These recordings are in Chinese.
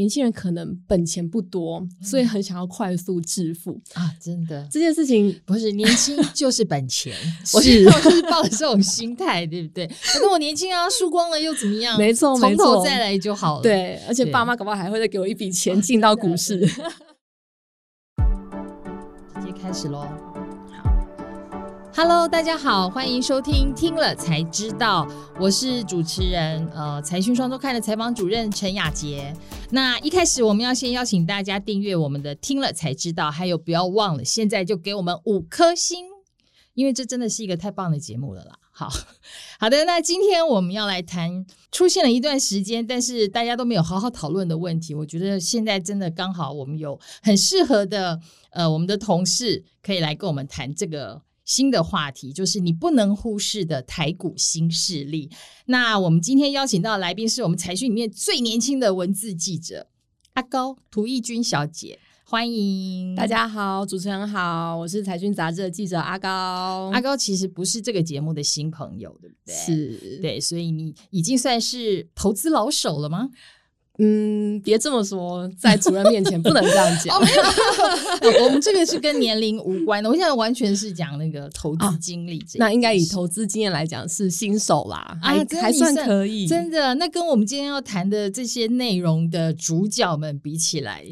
年轻人可能本钱不多，所以很想要快速致富啊！真的，这件事情 不是年轻 就是本钱，我是就是抱着这种心态，对不对？反正我年轻啊，输光了又怎么样？没错，从头再来就好了。对，而且爸妈搞不好还会再给我一笔钱进到股市。直接开始喽。Hello，大家好，欢迎收听听了才知道，我是主持人呃财讯双周刊的采访主任陈雅洁。那一开始我们要先邀请大家订阅我们的听了才知道，还有不要忘了现在就给我们五颗星，因为这真的是一个太棒的节目了啦。好 好的，那今天我们要来谈出现了一段时间，但是大家都没有好好讨论的问题。我觉得现在真的刚好我们有很适合的呃我们的同事可以来跟我们谈这个。新的话题就是你不能忽视的台股新势力。那我们今天邀请到的来宾是我们财讯里面最年轻的文字记者阿高涂奕君小姐，欢迎大家好，主持人好，我是财讯杂志的记者阿高。阿高其实不是这个节目的新朋友，对不对？是，对，所以你已经算是投资老手了吗？嗯，别这么说，在主任面前不能这样讲。哦，我们这个是跟年龄无关的。我现在完全是讲那个投资经历，啊。那应该以投资经验来讲是新手啦，啊，还还算可以。真的，那跟我们今天要谈的这些内容的主角们比起来，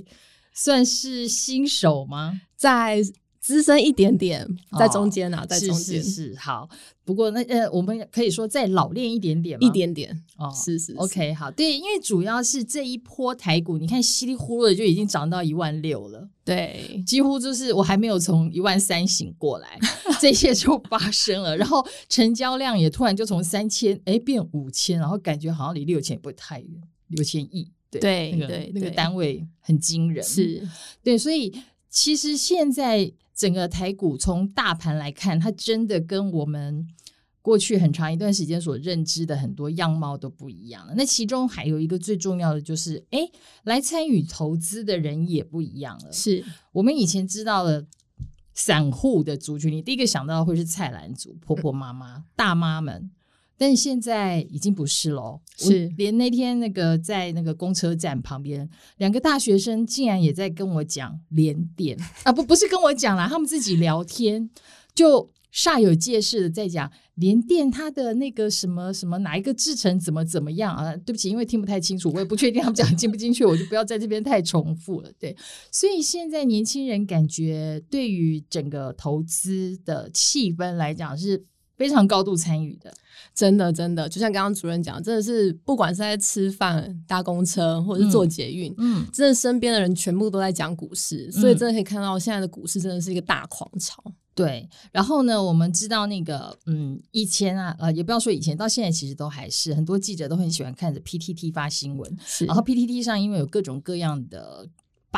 算是新手吗？在。资深一点点，在中间啊，哦、在中间是，好。不过那呃，我们可以说再老练一点点吗？一点点哦，是，是是。OK，好，对，因为主要是这一波台股，你看稀里呼噜的就已经涨到一万六了，对，几乎就是我还没有从一万三醒过来，这些就发生了。然后成交量也突然就从三千哎变五千，然后感觉好像离六千也不会太远，六千亿，对对，那个对那个单位很惊人，是对，所以其实现在。整个台股从大盘来看，它真的跟我们过去很长一段时间所认知的很多样貌都不一样了。那其中还有一个最重要的就是，哎，来参与投资的人也不一样了。是我们以前知道了散户的族群，你第一个想到的会是菜篮族、婆婆妈妈、大妈们。但现在已经不是喽，是连那天那个在那个公车站旁边，两个大学生竟然也在跟我讲连电啊，不不是跟我讲啦，他们自己聊天就煞有介事的在讲连电它的那个什么什么哪一个制成怎么怎么样啊？对不起，因为听不太清楚，我也不确定他们讲进不进去，我就不要在这边太重复了。对，所以现在年轻人感觉对于整个投资的气氛来讲是。非常高度参与的，真的真的，就像刚刚主任讲，真的是不管是在吃饭、搭公车，或者是坐捷运，嗯，真的身边的人全部都在讲股市，嗯，所以真的可以看到现在的股市真的是一个大狂潮。对，然后呢，我们知道那个，嗯，以前啊，呃，也不要说以前，到现在其实都还是很多记者都很喜欢看着 PTT 发新闻，然后 PTT 上因为有各种各样的。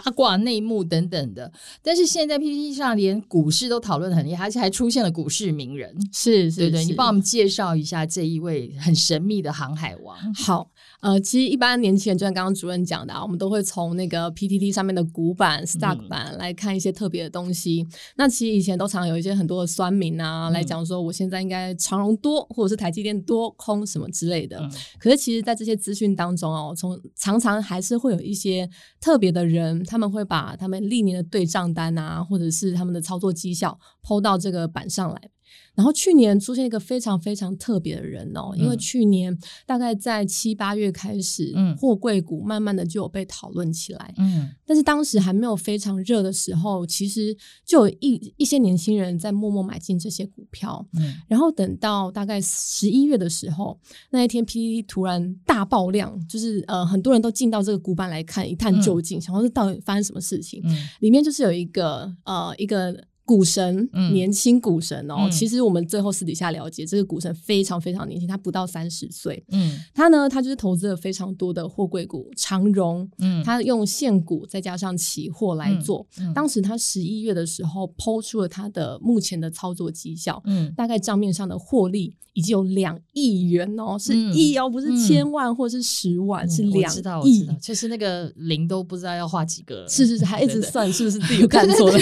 八卦内幕等等的，但是现在 PPT 上连股市都讨论的很厉害，而且还出现了股市名人，是，是，对你帮我们介绍一下这一位很神秘的航海王。好。呃，其实一般年轻人就像刚刚主任讲的啊，我们都会从那个 PTT 上面的古板、stock 板来看一些特别的东西。嗯、那其实以前都常有一些很多的酸民啊、嗯、来讲说，我现在应该长荣多或者是台积电多空什么之类的。嗯、可是其实，在这些资讯当中哦，从常常还是会有一些特别的人，他们会把他们历年的对账单啊，或者是他们的操作绩效 PO 到这个板上来。然后去年出现一个非常非常特别的人哦，因为去年大概在七八月开始，嗯，货柜股慢慢的就有被讨论起来，嗯，但是当时还没有非常热的时候，其实就有一一些年轻人在默默买进这些股票，嗯，然后等到大概十一月的时候，那一天 PTT 突然大爆量，就是呃很多人都进到这个股板来看一探究竟，想说是到底发生什么事情，嗯，里面就是有一个呃一个。股神，嗯、年轻股神哦，嗯、其实我们最后私底下了解，这个股神非常非常年轻，他不到三十岁。嗯，他呢，他就是投资了非常多的货柜股，长荣，嗯，他用现股再加上期货来做。当时他十一月的时候抛出了他的目前的操作绩效，嗯，大概账面上的获利已经有两亿元哦，是亿哦，不是千万或是十万，嗯、是两亿。就是那个零都不知道要画几个，是是是，还一直算是不是自己有看错了？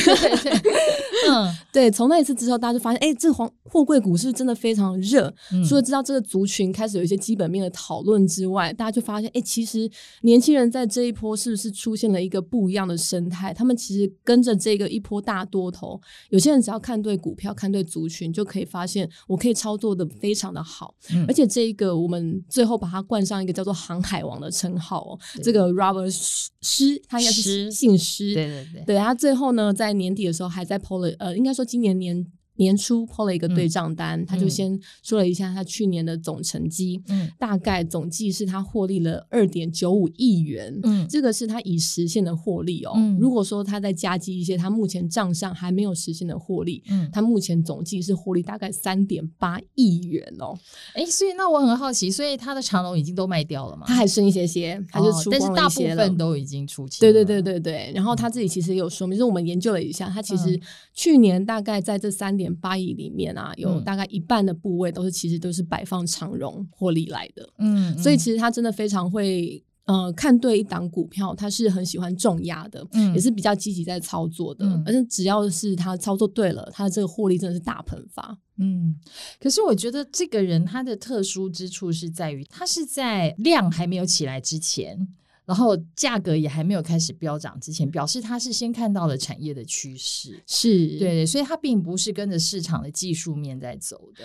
对 从那一次之后，大家就发现，哎，这黄货柜股是真的非常热。嗯、除了知道这个族群开始有一些基本面的讨论之外，大家就发现，哎，其实年轻人在这一波是不是出现了一个不一样的生态？他们其实跟着这个一波大多头，有些人只要看对股票、看对族群，就可以发现我可以操作的非常的好。嗯、而且这一个我们最后把它冠上一个叫做“航海王”的称号哦。这个 Robert 师，他应该是姓师，对对对，对他最后呢，在年底的时候还在 PO 了，呃，应该说今年年。年初抛了一个对账单，嗯、他就先说了一下他去年的总成绩，嗯，大概总计是他获利了二点九五亿元，嗯，这个是他已实现的获利哦。嗯、如果说他再加计一些他目前账上还没有实现的获利，嗯，他目前总计是获利大概三点八亿元哦。哎，所以那我很好奇，所以他的长龙已经都卖掉了吗？他还剩一些些，他就但是大部分都已经出清。对对对对对。然后他自己其实也有说明，就是我们研究了一下，他其实去年大概在这三点。八亿里面啊，有大概一半的部位都是其实都是摆放长荣获利来的，嗯，嗯，所以其实他真的非常会呃看对一档股票，他是很喜欢重压的，嗯，也是比较积极在操作的，嗯、而且只要是他操作对了，他的这个获利真的是大喷发，嗯。可是我觉得这个人他的特殊之处是在于，他是在量还没有起来之前。然后价格也还没有开始飙涨之前，表示它是先看到了产业的趋势，是对对，所以它并不是跟着市场的技术面在走的。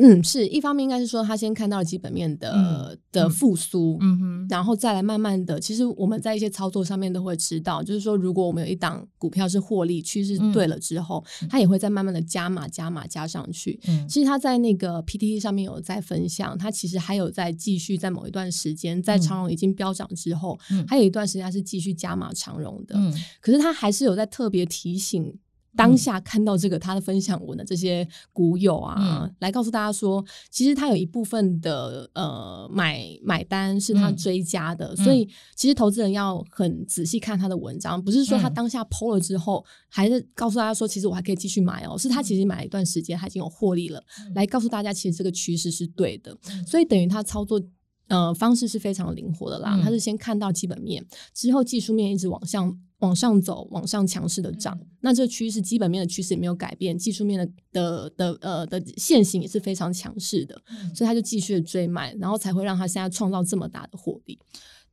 嗯，是一方面应该是说他先看到了基本面的、嗯、的复苏，嗯哼，然后再来慢慢的，其实我们在一些操作上面都会知道，就是说如果我们有一档股票是获利趋势对了之后，嗯、它也会再慢慢的加码加码加上去。嗯，其实他在那个 PTT 上面有在分享，他其实还有在继续在某一段时间，在长荣已经飙涨之后，嗯，还有一段时间他是继续加码长荣的，嗯，可是他还是有在特别提醒。当下看到这个他的分享文的这些股友啊，嗯、来告诉大家说，其实他有一部分的呃买买单是他追加的，嗯、所以其实投资人要很仔细看他的文章，不是说他当下 PO 了之后，还是告诉大家说，其实我还可以继续买哦，是他其实买了一段时间，他已经有获利了，嗯、来告诉大家其实这个趋势是对的，所以等于他操作。呃，方式是非常灵活的啦。嗯、他是先看到基本面，之后技术面一直往上往上走，往上强势的涨。嗯、那这个趋势基本面的趋势也没有改变，技术面的的的呃的线型也是非常强势的，嗯、所以他就继续追买，然后才会让他现在创造这么大的获利。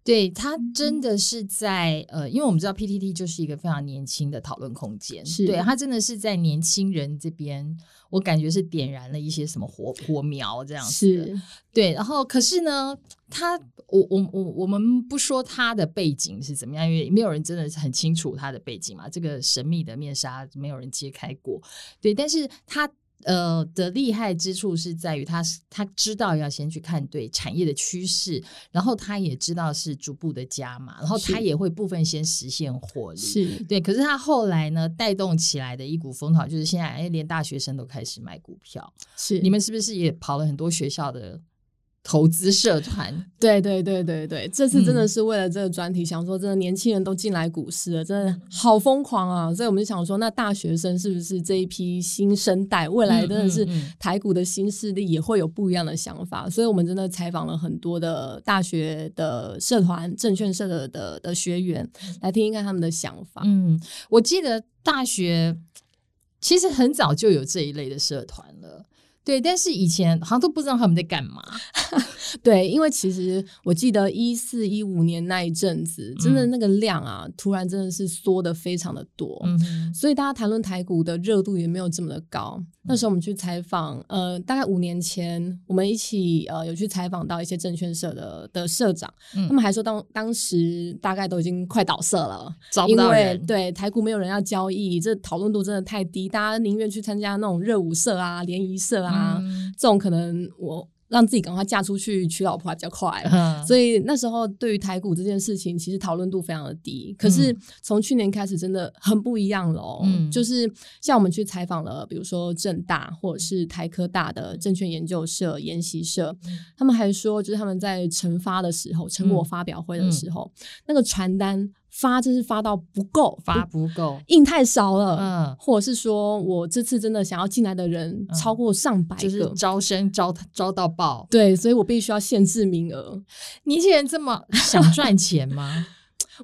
对，他真的是在呃，因为我们知道 PTT 就是一个非常年轻的讨论空间，是对，他真的是在年轻人这边，我感觉是点燃了一些什么火火苗这样子。是，对，然后可是呢，他我我我我们不说他的背景是怎么样，因为没有人真的是很清楚他的背景嘛，这个神秘的面纱没有人揭开过。对，但是他。呃的厉害之处是在于他他知道要先去看对产业的趋势，然后他也知道是逐步的加码，然后他也会部分先实现获利，是对。可是他后来呢，带动起来的一股风潮就是现在哎，连大学生都开始买股票，是你们是不是也跑了很多学校的？投资社团，对对对对对，这次真的是为了这个专题，想说真的年轻人都进来股市了，真的好疯狂啊！所以我们就想说，那大学生是不是这一批新生代，未来真的是台股的新势力，也会有不一样的想法？所以我们真的采访了很多的大学的社团、证券社的的的学员，来听一看他们的想法。嗯，我记得大学其实很早就有这一类的社团了。对，但是以前好像都不知道他们在干嘛。对，因为其实我记得一四一五年那一阵子，真的那个量啊，嗯、突然真的是缩的非常的多，嗯、哼所以大家谈论台股的热度也没有这么的高。嗯、那时候我们去采访，呃，大概五年前，我们一起呃有去采访到一些证券社的的社长，嗯、他们还说当当时大概都已经快倒社了，找不到人，因为对台股没有人要交易，这讨论度真的太低，大家宁愿去参加那种热舞社啊、联谊社啊。啊，嗯、这种可能我让自己赶快嫁出去娶老婆还比较快，嗯、所以那时候对于台股这件事情，其实讨论度非常的低。可是从去年开始，真的很不一样了哦。嗯、就是像我们去采访了，比如说正大或者是台科大的证券研究社、研习社，嗯、他们还说，就是他们在成发的时候，成果发表会的时候，那个传单。发就是发到不够，发不够，印太少了，嗯，或者是说我这次真的想要进来的人超过上百个，就是招生招招到爆，对，所以我必须要限制名额。年轻人这么 想赚钱吗？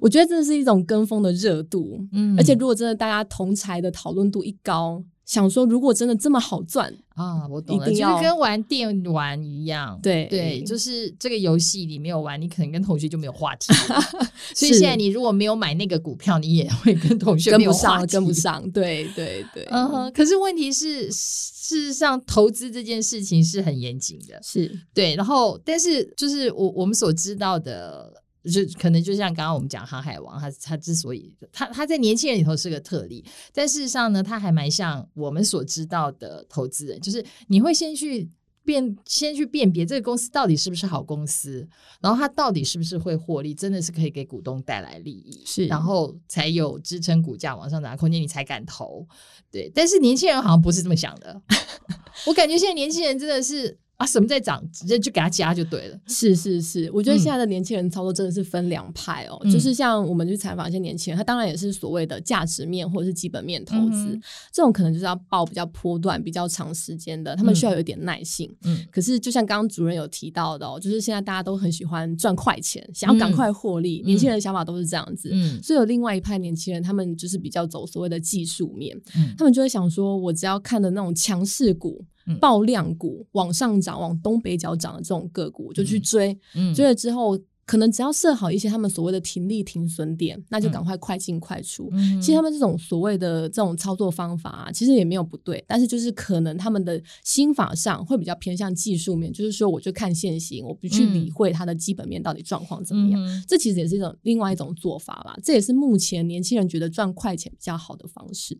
我觉得这是一种跟风的热度，嗯，而且如果真的大家同才的讨论度一高。想说，如果真的这么好赚啊，我懂了，就是跟玩电玩一样，对对，就是这个游戏你没有玩，你可能跟同学就没有话题。所以现在你如果没有买那个股票，你也会跟同学跟不上，跟不上。对对对，嗯哼。可是问题是，事实上投资这件事情是很严谨的，是对。然后，但是就是我我们所知道的。就可能就像刚刚我们讲航海王，他他之所以他他在年轻人里头是个特例，但事实上呢，他还蛮像我们所知道的投资人，就是你会先去辨先去辨别这个公司到底是不是好公司，然后它到底是不是会获利，真的是可以给股东带来利益，是，然后才有支撑股价往上涨的空间，你才敢投。对，但是年轻人好像不是这么想的，我感觉现在年轻人真的是。啊，什么在涨，直接就给他加就对了。是是是，我觉得现在的年轻人操作真的是分两派哦。嗯、就是像我们去采访一些年轻人，他当然也是所谓的价值面或者是基本面投资，嗯、这种可能就是要报比较波段、比较长时间的，他们需要有一点耐性。嗯，可是就像刚刚主任有提到的哦，就是现在大家都很喜欢赚快钱，想要赶快获利，嗯、年轻人的想法都是这样子。嗯，所以有另外一派年轻人，他们就是比较走所谓的技术面，嗯，他们就会想说，我只要看的那种强势股。爆量股往上涨，往东北角涨的这种个股，我就去追，嗯嗯、追了之后。可能只要设好一些他们所谓的停利停损点，那就赶快快进快出。嗯、其实他们这种所谓的这种操作方法啊，其实也没有不对，但是就是可能他们的心法上会比较偏向技术面，就是说我就看现行，我不去理会它的基本面到底状况怎么样。嗯、这其实也是一种另外一种做法啦，这也是目前年轻人觉得赚快钱比较好的方式。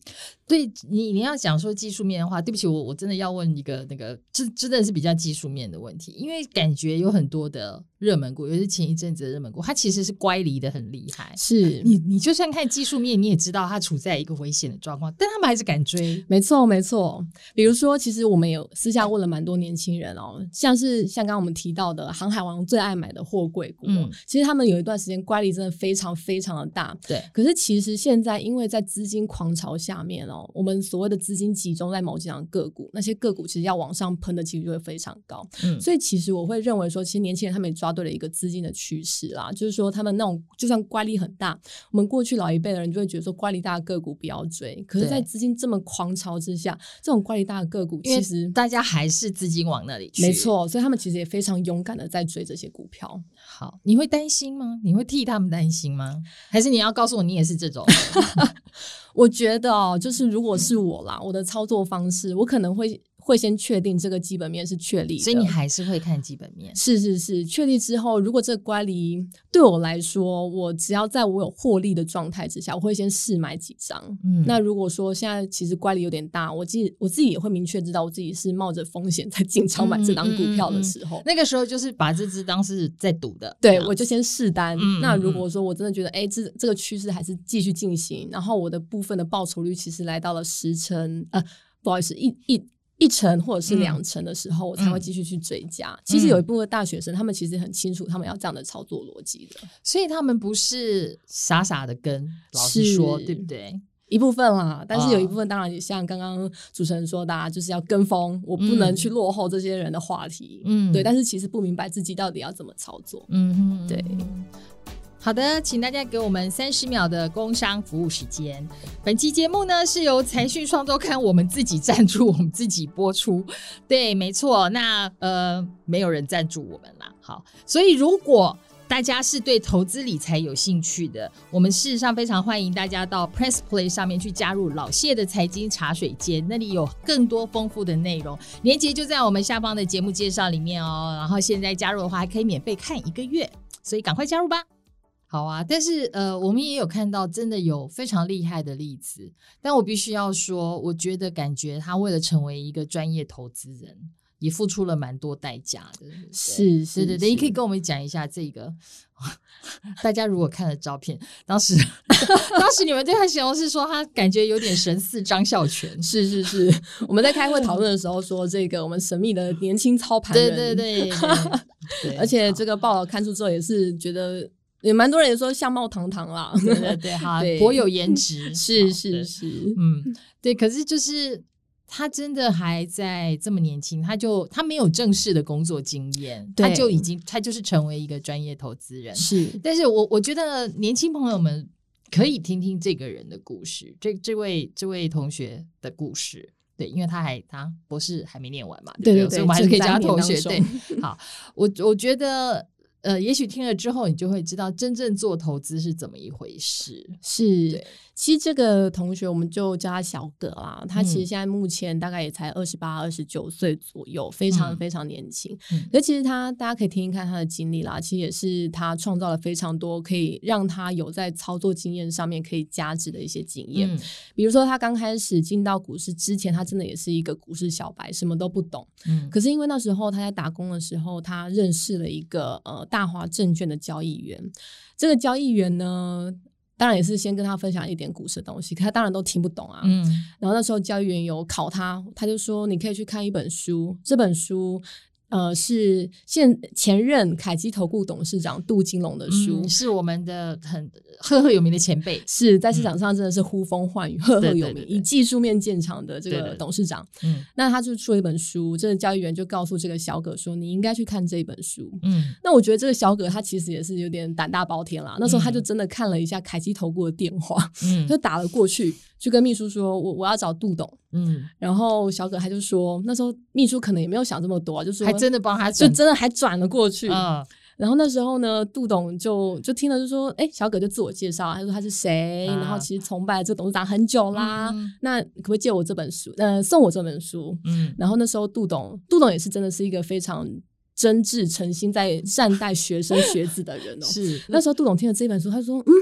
对你，你要讲说技术面的话，对不起，我我真的要问一个那个，这真的是比较技术面的问题，因为感觉有很多的热门股，尤其是前一阵子的热门股，它其实是乖离的很厉害。是你，你就算看技术面，你也知道它处在一个危险的状况，但他们还是敢追。没错，没错。比如说，其实我们有私下问了蛮多年轻人哦，像是像刚刚我们提到的航海王最爱买的货柜股，嗯，其实他们有一段时间乖离真的非常非常的大。对。可是其实现在，因为在资金狂潮下面哦，我们所谓的资金集中在某几档个股，那些个股其实要往上喷的几率就会非常高。嗯。所以其实我会认为说，其实年轻人他们也抓对了一个资金的趋势啦，就是说他们那种就算乖离很大，我们过去老一辈的人就会觉得说乖离大的个股不要追。可是，在资金这么狂潮之下，这种乖离大的个股其实大家还是资金往那里去。没错，所以他们其实也非常勇敢的在追这些股票。好，你会担心吗？你会替他们担心吗？还是你要告诉我你也是这种？我觉得哦，就是如果是我啦，我的操作方式，我可能会。会先确定这个基本面是确立的，所以你还是会看基本面。是是是，确立之后，如果这个乖离对我来说，我只要在我有获利的状态之下，我会先试买几张。嗯，那如果说现在其实乖离有点大，我自己我自己也会明确知道我自己是冒着风险在进场买这档股票的时候，嗯嗯嗯嗯，那个时候就是把这只当是在赌的。对，我就先试单。那如果说我真的觉得，哎，这这个趋势还是继续进行，然后我的部分的报酬率其实来到了十成，呃，不好意思，一一。一成或者是两成的时候，我才会继续去追加。嗯、其实有一部分大学生，他们其实很清楚，他们要这样的操作逻辑的，所以他们不是傻傻的跟，老师说，对不对？一部分啦，但是有一部分当然也像刚刚主持人说的，就是要跟风，我不能去落后这些人的话题。嗯，对。但是其实不明白自己到底要怎么操作。嗯哼，对。好的，请大家给我们三十秒的工商服务时间。本期节目呢是由财讯双周刊我们自己赞助，我们自己播出。对，没错。那呃，没有人赞助我们啦。好，所以如果大家是对投资理财有兴趣的，我们事实上非常欢迎大家到 Press Play 上面去加入老谢的财经茶水间，那里有更多丰富的内容。连接就在我们下方的节目介绍里面哦。然后现在加入的话，还可以免费看一个月，所以赶快加入吧。好啊，但是呃，我们也有看到真的有非常厉害的例子，但我必须要说，我觉得感觉他为了成为一个专业投资人，也付出了蛮多代价的。是是对对，你可以跟我们讲一下这个。大家如果看了照片，当时 当时你们对他形容是说他感觉有点神似张孝全。是是是，我们在开会讨论的时候说这个我们神秘的年轻操盘人，对对对，对，对，而且这个报道看出之后也是觉得。也蛮多人说相貌堂堂啦，对对对，哈，颇有颜值，是是是，嗯，对。可是就是他真的还在这么年轻，他就他没有正式的工作经验，他就已经他就是成为一个专业投资人。是，但是我我觉得年轻朋友们可以听听这个人的故事，这这位这位同学的故事，对，因为他还他博士还没念完嘛，对对，对，对，所以我们还是可以叫他同学。对，好，我我觉得。呃，也许听了之后，你就会知道真正做投资是怎么一回事。是，其实这个同学我们就叫他小葛啦。他其实现在目前大概也才二十八、二十九岁左右，非常非常年轻。嗯，可其实他大家可以听一看他的经历啦，其实也是他创造了非常多可以让他有在操作经验上面可以加值的一些经验。嗯，比如说他刚开始进到股市之前，他真的也是一个股市小白，什么都不懂。嗯，可是因为那时候他在打工的时候，他认识了一个呃。大华证券的交易员，这个交易员呢，当然也是先跟他分享一点股市的东西，可他当然都听不懂啊。嗯，然后那时候交易员有考他，他就说：“你可以去看一本书，这本书。”呃，是现前任凯基投顾董事长杜金龙的书，嗯，是我们的很赫赫有名的前辈，是在市场上真的是呼风唤雨，赫赫有名，以技术面见长的这个董事长。嗯，那他就出了一本书，这个交易员就告诉这个小葛说：“你应该去看这一本书。”嗯，那我觉得这个小葛他其实也是有点胆大包天啦。那时候他就真的看了一下凯基投顾的电话，嗯，就打了过去。就跟秘书说，我我要找杜董，嗯，然后小葛他就说，那时候秘书可能也没有想这么多，就说还真的帮他，就真的还转了过去，嗯，然后那时候呢，杜董就就听了就说，哎，小葛就自我介绍，他说他是谁，啊、然后其实崇拜这个董事长很久啦，嗯、那可不可以借我这本书，呃，送我这本书，嗯，然后那时候杜董，杜董也是真的是一个非常真挚诚心在善待学生学子的人哦，是，那时候杜董听了这本书，他说，嗯。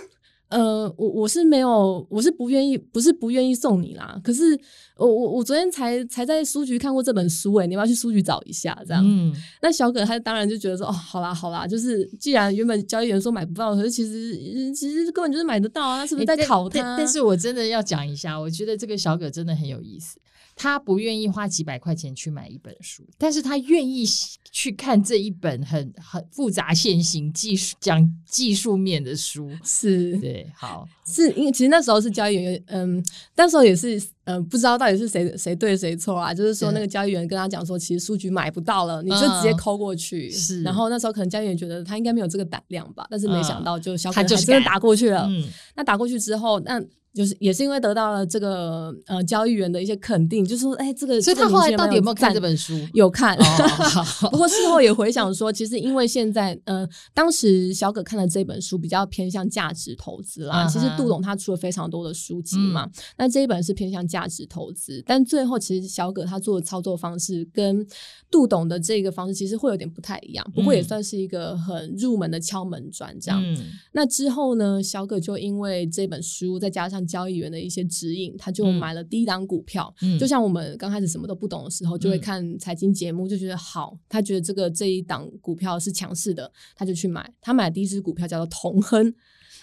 呃，我我是没有，我是不愿意，不是不愿意送你啦。可是我我我昨天才才在书局看过这本书，诶，你要不要去书局找一下？这样，嗯，那小葛他当然就觉得说，哦，好啦好啦，就是既然原本交易员说买不到，可是其实其实根本就是买得到啊，他是不是在考他？但是我真的要讲一下，我觉得这个小葛真的很有意思。他不愿意花几百块钱去买一本书，但是他愿意去看这一本很很复杂线性技术讲技术面的书。是，对，好，是因为其实那时候是交易员，嗯，那时候也是，嗯，不知道到底是谁谁对谁错啊。就是说那个交易员跟他讲说，其实书局买不到了，你就直接抠过去。嗯、是，然后那时候可能交易员觉得他应该没有这个胆量吧，但是没想到就小葛还真的打过去了。嗯，那打过去之后，那。就是也是因为得到了这个呃交易员的一些肯定，就是说，哎，这个所以他后来到底有没有看这本书？有看，不过事后也回想说，其实因为现在呃，当时小葛看的这本书比较偏向价值投资啦。其实杜董他出了非常多的书籍嘛，那这一本是偏向价值投资，但最后其实小葛他做的操作方式跟杜董的这个方式其实会有点不太一样，不过也算是一个很入门的敲门砖这样。那之后呢，小葛就因为这本书再加上交易员的一些指引，他就买了第一档股票。嗯，就像我们刚开始什么都不懂的时候，就会看财经节目，就觉得好，他觉得这个这一档股票是强势的，他就去买。他买第一支股票叫做同亨。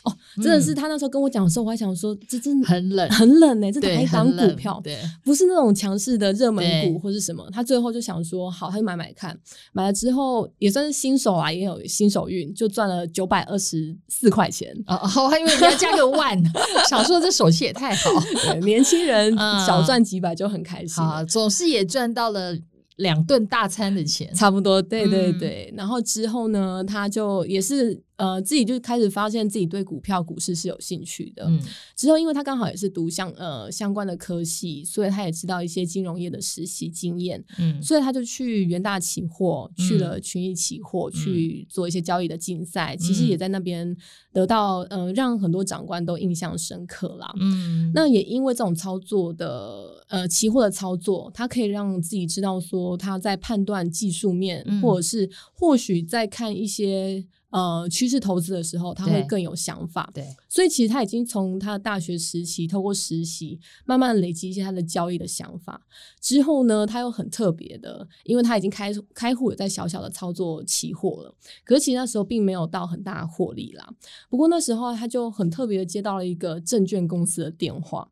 哦，真的是他那时候跟我讲的时候，我还想说，这真的很冷，很冷呢、欸。这哪一档股票？对，不是那种强势的热门股或是什么。他最后就想说，好，他就买买看。买了之后也算是新手啊，也有新手运，就赚了九百二十四块钱。哦，我还以为你要加个万，想说这手气也太好。对，年轻人小赚几百就很开心。啊，总是也赚到了。两顿大餐的钱，差不多，对对对。嗯、然后之后呢，他就也是呃，自己就开始发现自己对股票、股市是有兴趣的。嗯、之后，因为他刚好也是读相呃相关的科系，所以他也知道一些金融业的实习经验。嗯，所以他就去元大期货，去了群益期货、嗯、去做一些交易的竞赛。嗯、其实也在那边得到呃，让很多长官都印象深刻啦。嗯，那也因为这种操作的呃期货的操作，他可以让自己知道说。他在判断技术面，嗯、或者是或许在看一些呃趋势投资的时候，他会更有想法。对，所以其实他已经从他的大学时期透过实习，慢慢累积一些他的交易的想法。之后呢，他又很特别的，因为他已经开开户，有在小小的操作期货了。可是其实那时候并没有到很大的获利啦。不过那时候他就很特别的接到了一个证券公司的电话。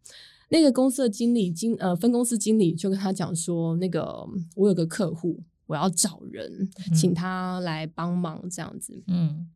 那个公司的经理经呃分公司经理就跟他讲说，那个我有个客户，我要找人，请他来帮忙这样子。嗯，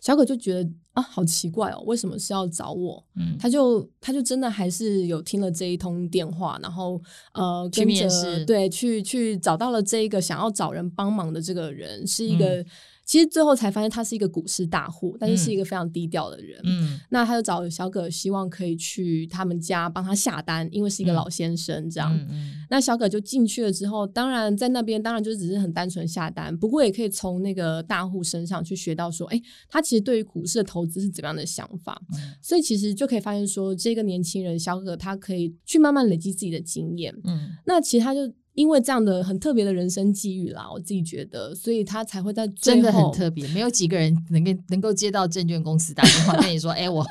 小可就觉得啊，好奇怪哦，为什么是要找我？嗯，他就他就真的还是有听了这一通电话，然后呃，跟着对去去找到了这一个想要找人帮忙的这个人，是一个。嗯其实最后才发现他是一个股市大户，但是是一个非常低调的人。嗯，那他就找小葛，希望可以去他们家帮他下单，因为是一个老先生这样。嗯嗯、那小葛就进去了之后，当然在那边当然就只是很单纯下单，不过也可以从那个大户身上去学到说，哎，他其实对于股市的投资是怎么样的想法。嗯、所以其实就可以发现说，这个年轻人小葛他可以去慢慢累积自己的经验。嗯，那其实他就。因为这样的很特别的人生际遇啦，我自己觉得，所以他才会在真的很特别，没有几个人能够能够接到证券公司打电话 跟你说，哎、欸，我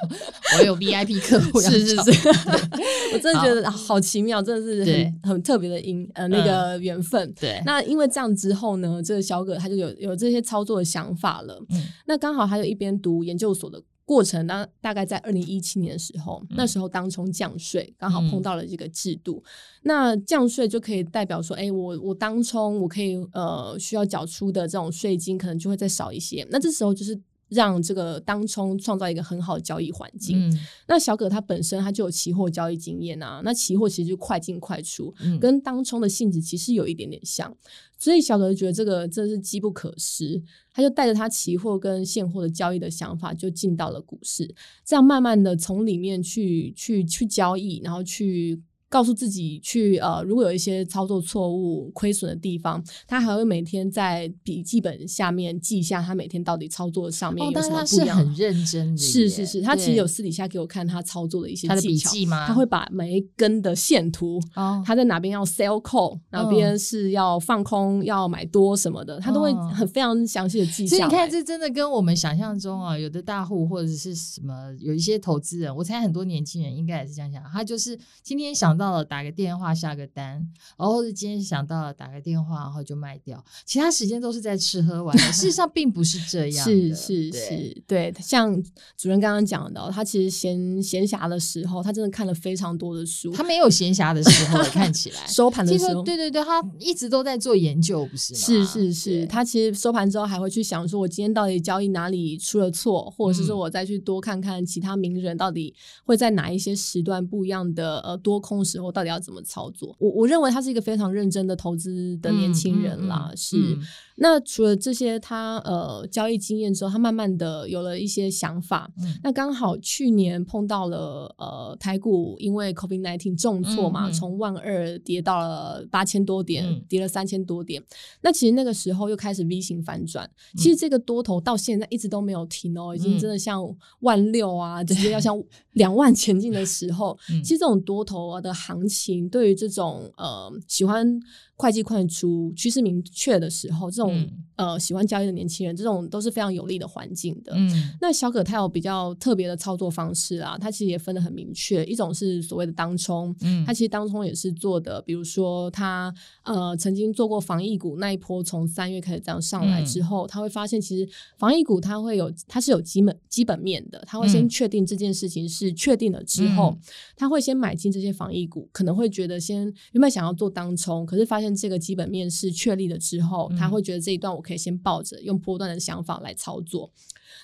我有 VIP 客户，是是是，我真的觉得好，奇妙，真的是很很特别的因呃那个缘分。嗯、对，那因为这样之后呢，这个小葛他就有有这些操作的想法了。嗯，那刚好他就一边读研究所的。过程呢，大概在二零一七年的时候，嗯、那时候当冲降税，刚好碰到了这个制度。嗯、那降税就可以代表说，哎、欸，我我当冲我可以呃需要缴出的这种税金，可能就会再少一些。那这时候就是。让这个当冲创造一个很好的交易环境。嗯、那小葛他本身他就有期货交易经验啊，那期货其实就快进快出，嗯、跟当冲的性质其实有一点点像，所以小葛就觉得这个真的是机不可失，他就带着他期货跟现货的交易的想法，就进到了股市，这样慢慢的从里面去去去交易，然后去。告诉自己去呃，如果有一些操作错误、亏损的地方，他还会每天在笔记本下面记下他每天到底操作上面有什么不一样。是他是很认真的，是是是，他其实有私底下给我看他操作的一些技巧吗？他会把每一根的线图，哦，他在哪边要 sell call，哪边是要放空、要买多什么的，他都会很非常详细的记下来。所以你看，这真的跟我们想象中啊，有的大户或者是什么有一些投资人，我猜很多年轻人应该也是这样想，他就是今天想。到了打个电话下个单，然后是今天想到了打个电话，然后就卖掉，其他时间都是在吃喝玩。事实上并不是这样，是是是，对。像主任刚刚讲的，他其实闲闲暇的时候，他真的看了非常多的书。他没有闲暇的时候，看起来 收盘的时候，对对对，他一直都在做研究，不是吗？是是是，他其实收盘之后还会去想，说我今天到底交易哪里出了错，或者是说我再去多看看其他名人到底会在哪一些时段不一样的呃多空。时候到底要怎么操作？我我认为他是一个非常认真的投资的年轻人啦，嗯嗯嗯、是。嗯那除了这些他，他呃交易经验之后，他慢慢的有了一些想法。嗯、那刚好去年碰到了呃台股因为 COVID-19 重挫嘛，嗯嗯、从万二跌到了八千多点，嗯、跌了三千多点。那其实那个时候又开始 V 型反转。嗯、其实这个多头到现在一直都没有停哦，已经真的像万六啊，直接要像 两万前进的时候。嗯、其实这种多头的行情，对于这种呃喜欢。会计快出，趋势明确的时候，这种、嗯、呃喜欢交易的年轻人，这种都是非常有利的环境的。嗯，那小可他有比较特别的操作方式啊，他其实也分得很明确，一种是所谓的当冲，嗯，他其实当冲也是做的，比如说他呃曾经做过防疫股那一波，从三月开始这样上来之后，嗯、他会发现其实防疫股它会有它是有基本基本面的，他会先确定这件事情是确定了之后，嗯、他会先买进这些防疫股，可能会觉得先原本想要做当冲，可是发现。这个基本面是确立了之后，他会觉得这一段我可以先抱着，用波段的想法来操作。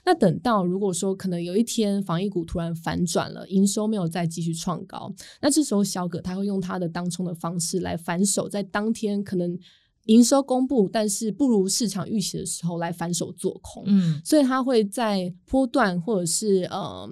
那等到如果说可能有一天防疫股突然反转了，营收没有再继续创高，那这时候小葛他会用他的当冲的方式来反手，在当天可能营收公布但是不如市场预期的时候来反手做空。嗯，所以他会在波段或者是嗯。呃，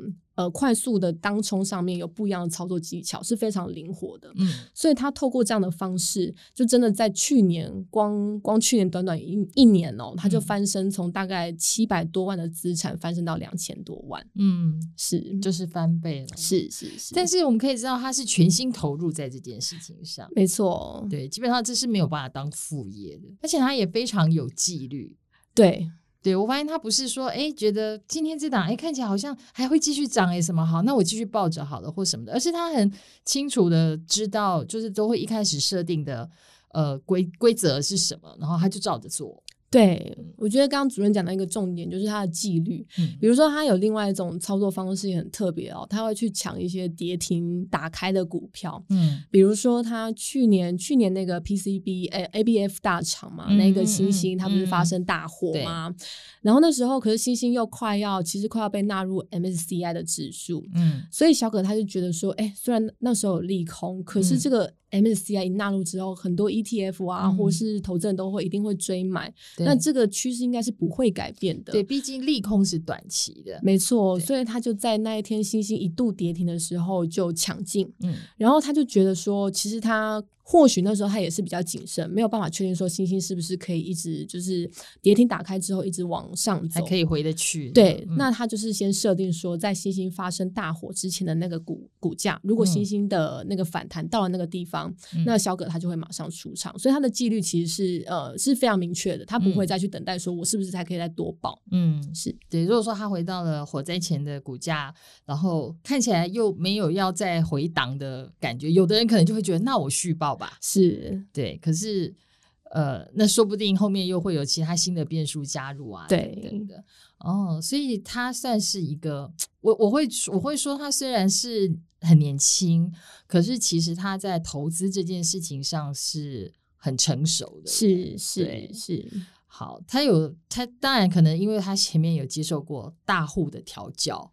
快速的当冲上面有不一样的操作技巧，是非常灵活的。嗯，所以他透过这样的方式，就真的在去年光光去年短短一一年哦，他就翻身，从大概七百多万的资产翻身到两千多万。嗯，是，就是翻倍了。是是是。但是我们可以知道，他是全心投入在这件事情上。没错，对，基本上这是没有办法当副业的，而且他也非常有纪律。对。对，我发现他不是说，哎，觉得今天这档，哎，看起来好像还会继续涨，哎，什么好，那我继续抱着好了，或什么的，而是他很清楚的知道，就是都会一开始设定的，呃，规规则是什么，然后他就照着做。对，我觉得刚刚主任讲到一个重点就是他的纪律。嗯，比如说他有另外一种操作方式也很特别哦，他会去抢一些跌停打开的股票。嗯，比如说他去年去年那个 PCB 诶 ABF 大厂嘛，嗯、那个星星它不是发生大火吗？嗯、然后那时候可是星星又快要其实快要被纳入 MSCI 的指数。嗯，所以小可他就觉得说，哎，虽然那时候有利空，可是这个。嗯 MSCI 一纳入之后，很多 ETF 啊，嗯、或是投资人都会一定会追买。那这个趋势应该是不会改变的。对，毕竟利空是短期的。没错，所以他就在那一天星星一度跌停的时候就抢进。嗯，然后他就觉得说，其实他。或许那时候他也是比较谨慎，没有办法确定说星星是不是可以一直就是跌停打开之后一直往上走，还可以回得去。对，嗯、那他就是先设定说，在星星发生大火之前的那个股股价，如果星星的那个反弹到了那个地方，嗯、那小葛他就会马上出场。所以他的纪律其实是呃是非常明确的，他不会再去等待说我是不是才可以再多报。嗯，是对。如果说他回到了火灾前的股价，然后看起来又没有要再回档的感觉，有的人可能就会觉得，那我续报。吧，是。对，可是呃，那说不定后面又会有其他新的变数加入啊，对等等的。哦，所以他算是一个，我我会我会说，他虽然是很年轻，可是其实他在投资这件事情上是很成熟的，是是对是，好，他有他当然可能因为他前面有接受过大户的调教。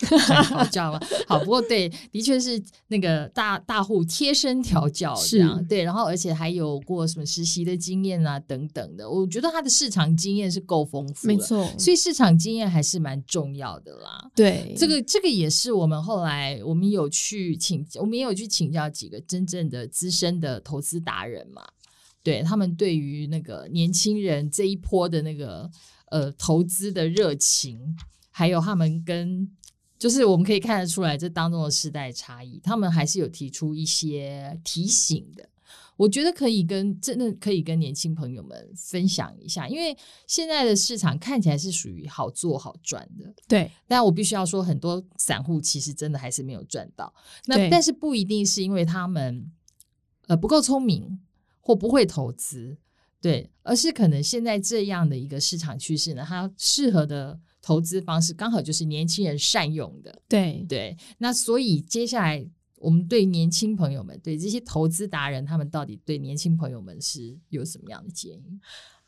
调教吗？好，不过对，的确是那个大大户贴身调教这样，是对，然后而且还有过什么实习的经验啊等等的，我觉得他的市场经验是够丰富的，没错，所以市场经验还是蛮重要的啦。对，这个这个也是我们后来我们有去请，我们也有去请教几个真正的资深的投资达人嘛，对他们对于那个年轻人这一波的那个呃投资的热情，还有他们跟就是我们可以看得出来，这当中的世代差异，他们还是有提出一些提醒的。我觉得可以跟真的可以跟年轻朋友们分享一下，因为现在的市场看起来是属于好做好赚的，对。但我必须要说，很多散户其实真的还是没有赚到。那但是不一定是因为他们呃不够聪明或不会投资，对，而是可能现在这样的一个市场趋势呢，它适合的。投资方式刚好就是年轻人善用的，对对。那所以接下来我们对年轻朋友们，对这些投资达人，他们到底对年轻朋友们是有什么样的建议？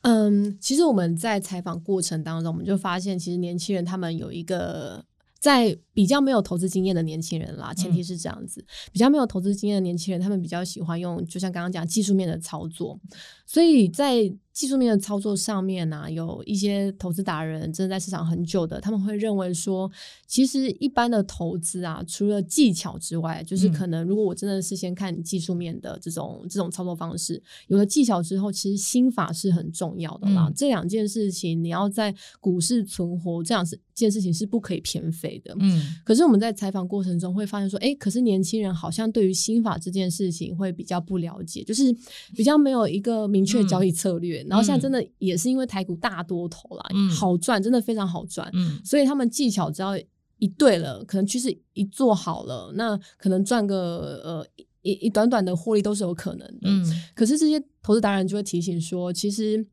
嗯，其实我们在采访过程当中，我们就发现，其实年轻人他们有一个在比较没有投资经验的年轻人啦，前提是这样子，嗯、比较没有投资经验的年轻人，他们比较喜欢用，就像刚刚讲技术面的操作，所以在。技术面的操作上面呢、啊，有一些投资达人真的在市场很久的，他们会认为说，其实一般的投资啊，除了技巧之外，就是可能如果我真的是先看技术面的这种这种操作方式，有了技巧之后，其实心法是很重要的啦。嗯、这两件事情，你要在股市存活，这两件事情是不可以偏废的。嗯，可是我们在采访过程中会发现说，哎，可是年轻人好像对于心法这件事情会比较不了解，就是比较没有一个明确交易策略。嗯然后现在真的也是因为台股大多头啦，嗯、好赚，真的非常好赚，嗯、所以他们技巧只要一对了，可能趋势一做好了，那可能赚个呃一一短短的获利都是有可能的。嗯、可是这些投资达人就会提醒说，其实。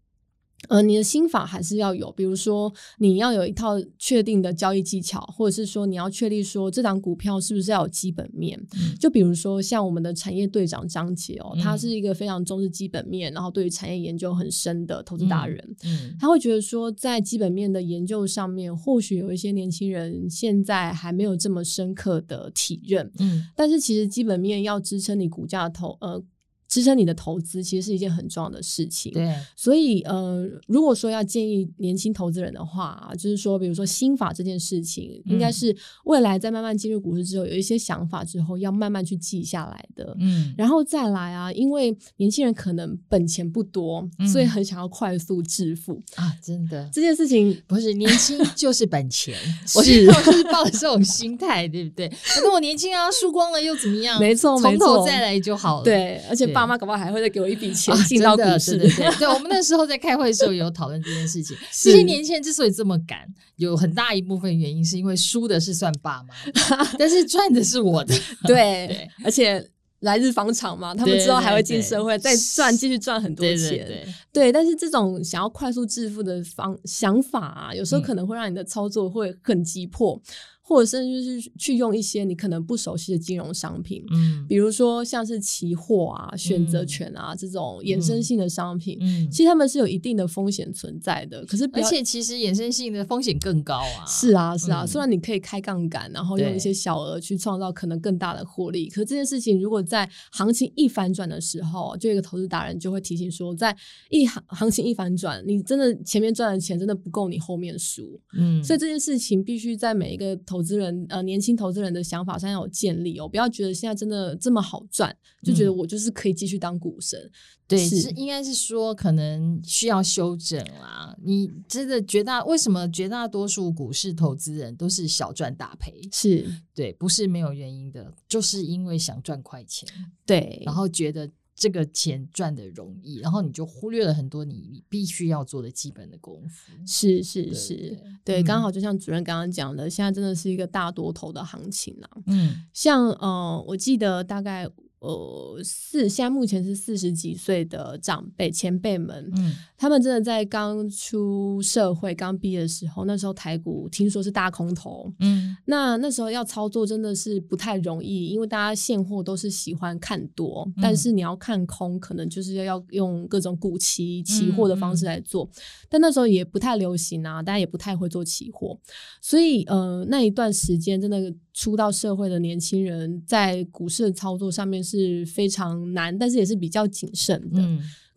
呃，你的心法还是要有，比如说你要有一套确定的交易技巧，或者是说你要确立说这档股票是不是要有基本面。嗯、就比如说像我们的产业队长张杰哦，嗯、他是一个非常重视基本面，然后对于产业研究很深的投资达人。嗯，嗯他会觉得说在基本面的研究上面，或许有一些年轻人现在还没有这么深刻的体认。嗯，但是其实基本面要支撑你股价投呃。支撑你的投资其实是一件很重要的事情，对。所以，呃，如果说要建议年轻投资人的话，就是说，比如说心法这件事情，嗯、应该是未来在慢慢进入股市之后，有一些想法之后，要慢慢去记下来的。嗯，然后再来啊，因为年轻人可能本钱不多，嗯、所以很想要快速致富啊！真的，这件事情不是年轻就是本钱，是我就是抱着这种心态，对不对？反正我年轻啊，输光了又怎么样？没错，从头再来就好了。对，而且爸妈搞不好还会再给我一笔钱进到股市，对对对。对，我们那时候在开会的时候有讨论这件事情。这些年轻人之所以这么赶，有很大一部分原因是因为输的是算爸妈，但是赚的是我的。对，而且来日方长嘛，他们之后还会进社会，再赚，继续赚很多钱。对，但是这种想要快速致富的方想法啊，有时候可能会让你的操作会很急迫。嗯或者甚至就是去用一些你可能不熟悉的金融商品，嗯，比如说像是期货啊、选择权啊、嗯、这种衍生性的商品，嗯，其实他们是有一定的风险存在的。可是而且其实衍生性的风险更高啊。是啊，是啊。嗯、虽然你可以开杠杆，然后用一些小额去创造可能更大的获利，可是这件事情如果在行情一反转的时候，就一个投资达人就会提醒说，在一行行情一反转，你真的前面赚的钱真的不够你后面输，嗯，所以这件事情必须在每一个投投资人呃，年轻投资人的想法上要有建立哦，不要觉得现在真的这么好赚，就觉得我就是可以继续当股神。嗯、对，是应该是说可能需要修整啦。你真的绝大为什么绝大多数股市投资人都是小赚大赔？是对，不是没有原因的，就是因为想赚快钱。对，然后觉得。这个钱赚的容易，然后你就忽略了很多你必须要做的基本的功夫。是是是，对，对，刚好就像主任刚刚讲的，嗯，现在真的是一个大多头的行情啊。嗯，像呃，我记得大概。呃，四现在目前是四十几岁的长辈前辈们，嗯，他们真的在刚出社会、刚毕业的时候，那时候台股听说是大空头，嗯，那那时候要操作真的是不太容易，因为大家现货都是喜欢看多，嗯，但是你要看空，可能就是要用各种股期期货的方式来做，嗯嗯，但那时候也不太流行啊，大家也不太会做期货，所以呃，那一段时间真的。初到社会的年轻人在股市的操作上面是非常难，但是也是比较谨慎的。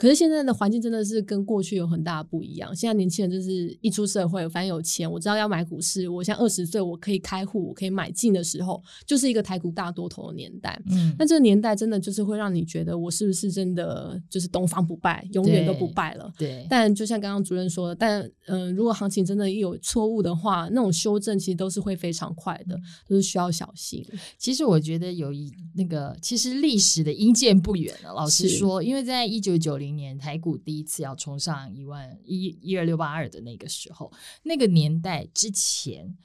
可是现在的环境真的是跟过去有很大的不一样。现在年轻人就是一出社会，反正有钱，我知道要买股市。我现在二十岁，我可以开户，我可以买进的时候，就是一个台股大多头的年代。嗯，那这个年代真的就是会让你觉得，我是不是真的就是东方不败，永远都不败了？对。但就像刚刚主任说的，但嗯、呃，如果行情真的有错误的话，那种修正其实都是会非常快的，都、就是需要小心。其实我觉得有一那个，其实历史的阴见不远了。老实说，因为在一九九零。年台股第一次要冲上一万一一二六八二的那个时候，那个年代之前，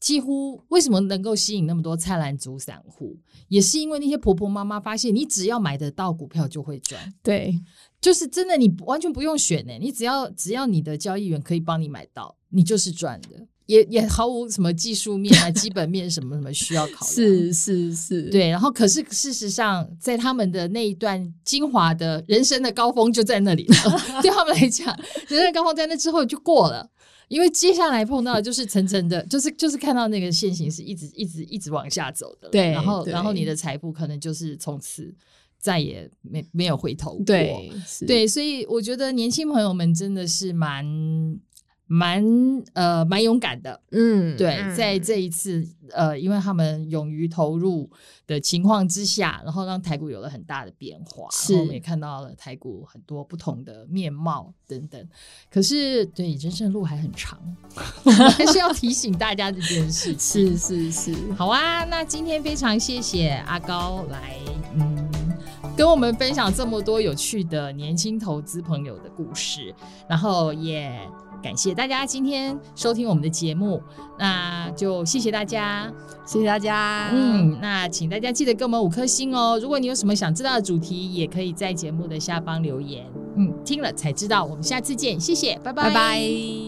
几乎为什么能够吸引那么多菜篮族散户，也是因为那些婆婆妈妈发现，你只要买得到股票就会赚。对，就是真的，你完全不用选呢，你只要只要你的交易员可以帮你买到，你就是赚的。也也毫无什么技术面啊，基本面什么什么需要考虑。是是是，对。然后，可是事实上，在他们的那一段精华的人生的高峰就在那里了。对他们来讲，人生高峰在那之后就过了，因为接下来碰到的就是层层的，就是就是看到那个线型是一直一直一直往下走的。对，然后然后你的财富可能就是从此再也没没有回头过。对对，所以我觉得年轻朋友们真的是蛮。蛮呃蛮勇敢的，嗯，对，嗯、在这一次呃，因为他们勇于投入的情况之下，然后让台股有了很大的变化，是，然后我们也看到了台股很多不同的面貌等等。可是，对，人生路还很长，我 们还是要提醒大家这件事情。是是是，好啊，那今天非常谢谢阿高来，嗯，跟我们分享这么多有趣的年轻投资朋友的故事，然后也。感谢大家今天收听我们的节目，那就谢谢大家，谢谢大家。嗯，那请大家记得给我们五颗星哦。如果你有什么想知道的主题，也可以在节目的下方留言。嗯，听了才知道。我们下次见，谢谢，拜拜。拜拜。